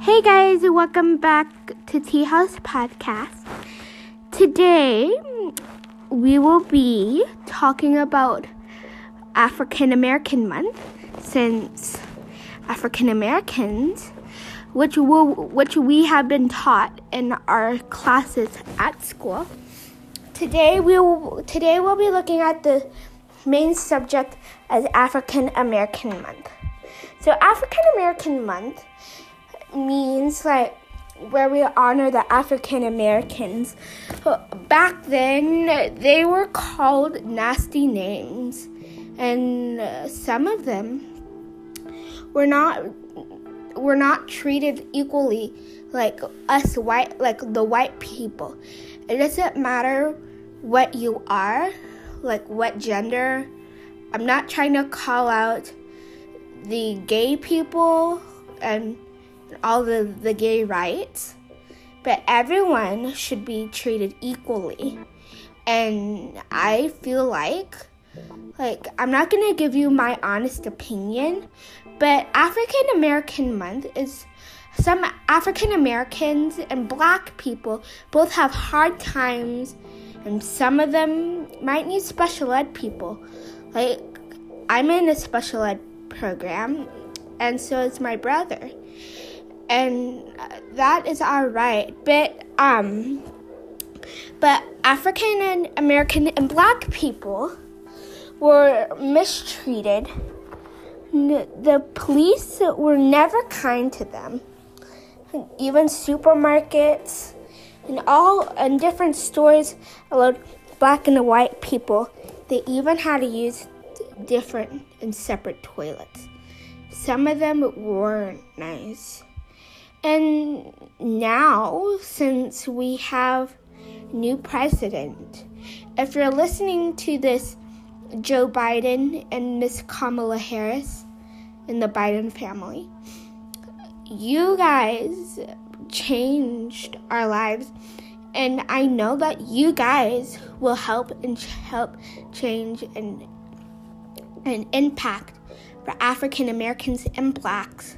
Hey guys, welcome back to Tea House Podcast. Today we will be talking about African American Month since African Americans which will which we have been taught in our classes at school. Today we will today we'll be looking at the main subject as African American Month. So African American Month means like where we honor the African Americans. Back then, they were called nasty names, and uh, some of them were not were not treated equally like us white like the white people. It doesn't matter what you are, like what gender. I'm not trying to call out the gay people and all the, the gay rights, but everyone should be treated equally. And I feel like like I'm not going to give you my honest opinion, but African American month is some African Americans and black people both have hard times and some of them might need special ed people. Like I'm in a special ed program, and so is my brother. And that is all right. But, um, but African and American and black people were mistreated. The police were never kind to them. Even supermarkets and all and different stores allowed black and white people. They even had to use different and separate toilets. Some of them weren't nice. And now, since we have new president, if you're listening to this, Joe Biden and Miss Kamala Harris in the Biden family, you guys changed our lives. And I know that you guys will help and help change and an impact for African Americans and blacks,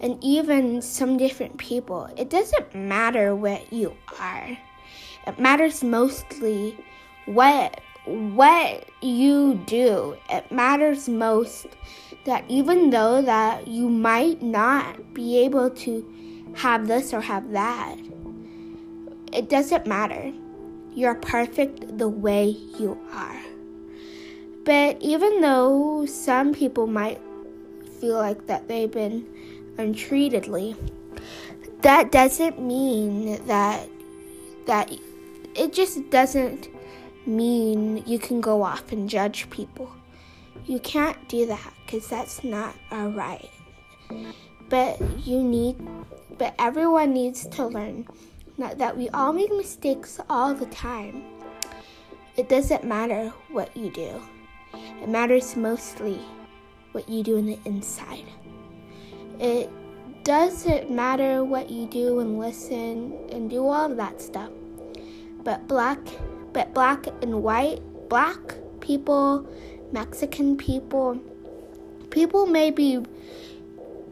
and even some different people. It doesn't matter what you are. It matters mostly what what you do. It matters most that even though that you might not be able to have this or have that, it doesn't matter. You're perfect the way you are. But even though some people might feel like that they've been untreatedly, that doesn't mean that that it just doesn't mean you can go off and judge people. You can't do that because that's not all right. But you need, but everyone needs to learn that we all make mistakes all the time. It doesn't matter what you do. It matters mostly what you do in the inside. It doesn't matter what you do and listen and do all of that stuff. But black, but black and white, black people, Mexican people, people may be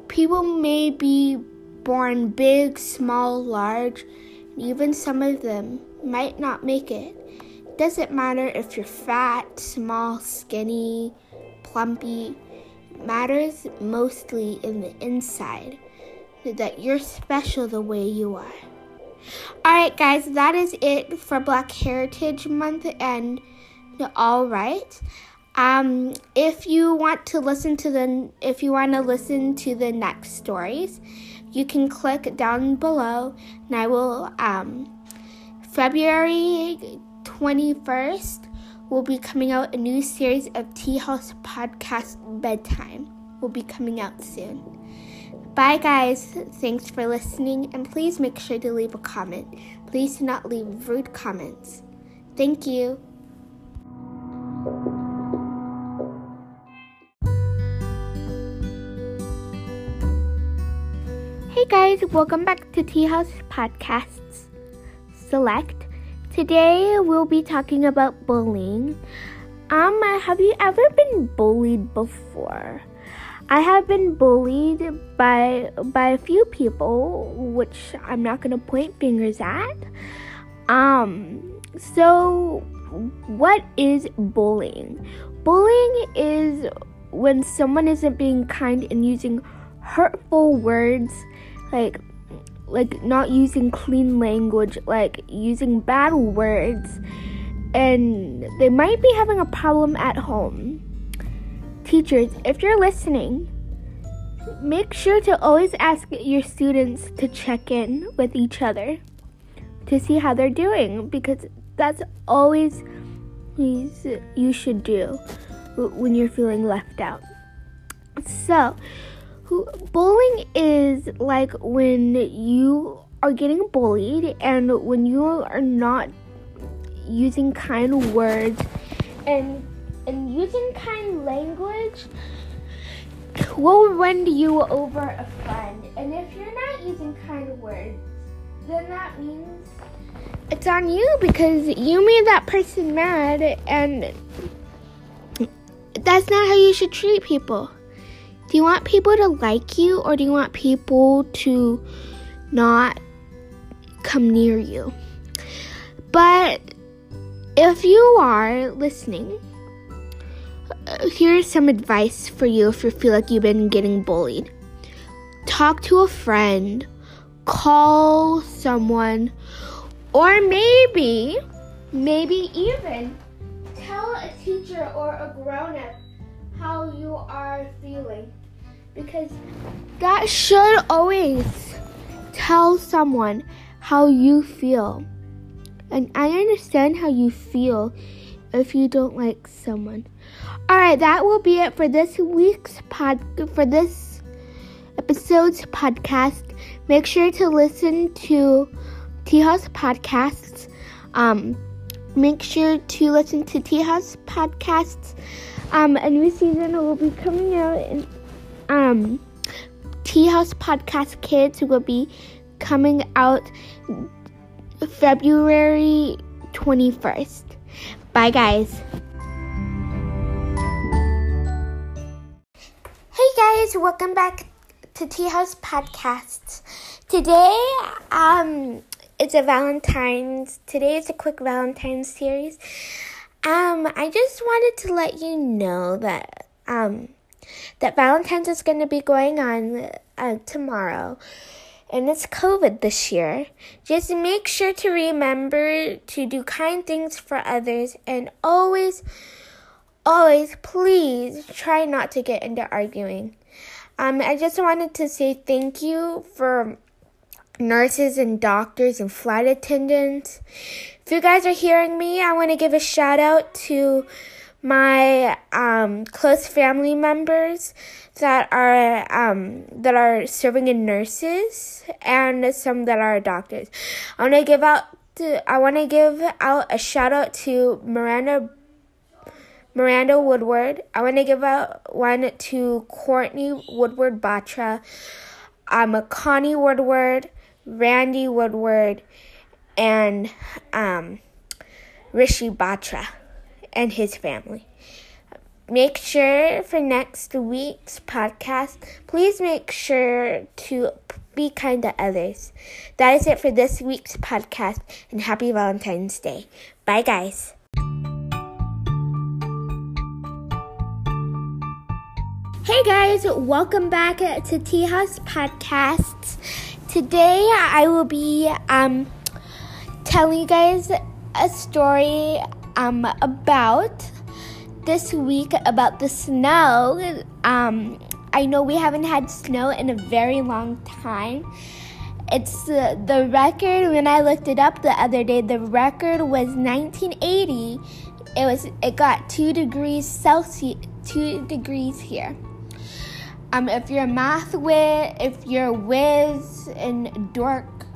people may be born big, small, large, even some of them might not make it. Doesn't matter if you're fat, small, skinny, plumpy. Matters mostly in the inside that you're special the way you are. Alright, guys, that is it for Black Heritage Month and all right. Um, if you want to listen to the if you want to listen to the next stories, you can click down below and I will um February 21st, will be coming out a new series of Tea House Podcast Bedtime. Will be coming out soon. Bye, guys. Thanks for listening, and please make sure to leave a comment. Please do not leave rude comments. Thank you. Hey guys, welcome back to Tea House Podcasts Select. Today we'll be talking about bullying. Um, have you ever been bullied before? I have been bullied by by a few people, which I'm not gonna point fingers at. Um, so what is bullying? Bullying is when someone isn't being kind and using hurtful words, like like not using clean language, like using bad words, and they might be having a problem at home Teachers, if you're listening, make sure to always ask your students to check in with each other to see how they're doing because that's always you should do when you're feeling left out. So, bullying is like when you are getting bullied and when you are not using kind words and and using kind language will win you over a friend. And if you're not using kind words, then that means it's on you because you made that person mad and that's not how you should treat people. Do you want people to like you or do you want people to not come near you? But if you are listening, uh, here's some advice for you if you feel like you've been getting bullied. Talk to a friend, call someone, or maybe, maybe even tell a teacher or a grown up how you are feeling. Because that should always tell someone how you feel. And I understand how you feel if you don't like someone. All right, that will be it for this week's pod for this episode's podcast. Make sure to listen to Tea House podcasts. Um, make sure to listen to Tea House podcasts. Um, a new season will be coming out, and um, Tea House Podcast Kids will be coming out February 21st. Bye, guys. Hey guys, welcome back to Tea House Podcasts. Today, um, it's a Valentine's. Today is a quick Valentine's series. Um, I just wanted to let you know that um, that Valentine's is going to be going on uh, tomorrow and it's COVID this year. Just make sure to remember to do kind things for others and always, always, please try not to get into arguing. Um, I just wanted to say thank you for nurses and doctors and flight attendants. If you guys are hearing me, I want to give a shout out to my um, close family members that are um, that are serving in nurses and some that are doctors. I want to give out to, I want to give out a shout out to Miranda Miranda Woodward. I want to give out one to Courtney Woodward Batra, um, Connie Woodward, Randy Woodward, and um, Rishi Batra and his family. Make sure for next week's podcast, please make sure to be kind to others. That is it for this week's podcast, and happy Valentine's Day. Bye, guys. Hey guys, welcome back to Tea House Podcasts. Today I will be um, telling you guys a story um, about this week about the snow. Um, I know we haven't had snow in a very long time. It's uh, the record when I looked it up the other day. The record was 1980. It was it got two degrees Celsius, two degrees here. Um, if you're a math whiz, if you're a whiz and dork,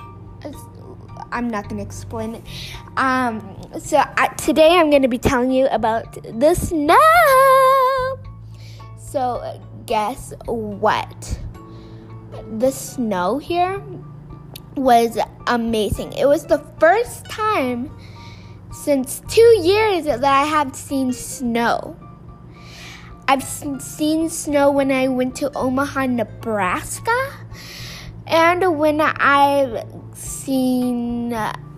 I'm not gonna explain it. Um, so I, today I'm going to be telling you about the snow. So, guess what? The snow here was amazing. It was the first time since two years that I have seen snow. I've seen snow when I went to Omaha, Nebraska, and when I've seen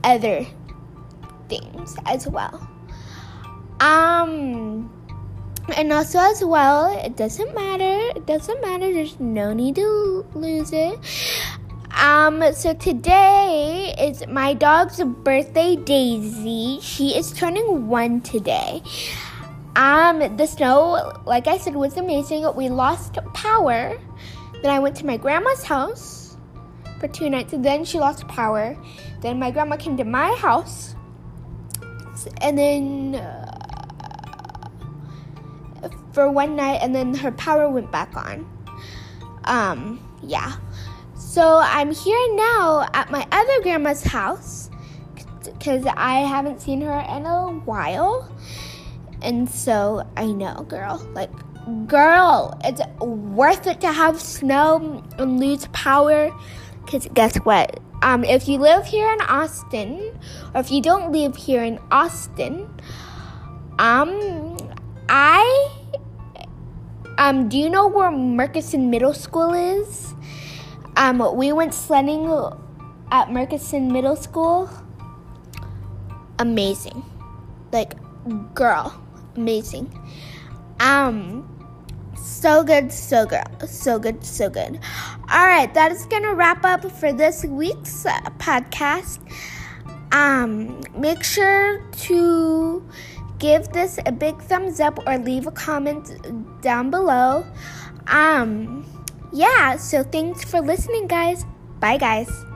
other things as well. Um, and also as well, it doesn't matter. It doesn't matter. There's no need to lose it. Um, so today is my dog's birthday, Daisy. She is turning one today. Um, the snow, like I said, was amazing. We lost power. Then I went to my grandma's house for two nights, and then she lost power. Then my grandma came to my house, and then uh, for one night, and then her power went back on. Um, yeah. So I'm here now at my other grandma's house because I haven't seen her in a while. And so I know, girl, like, girl, it's worth it to have snow and lose power. Because guess what? Um, if you live here in Austin, or if you don't live here in Austin, um, I, um, do you know where Murchison Middle School is? Um, we went sledding at Murchison Middle School. Amazing. Like, girl amazing. Um, so good, so good, so good, so good. All right, that is gonna wrap up for this week's uh, podcast. Um, make sure to give this a big thumbs up or leave a comment down below. Um, yeah, so thanks for listening, guys. Bye, guys.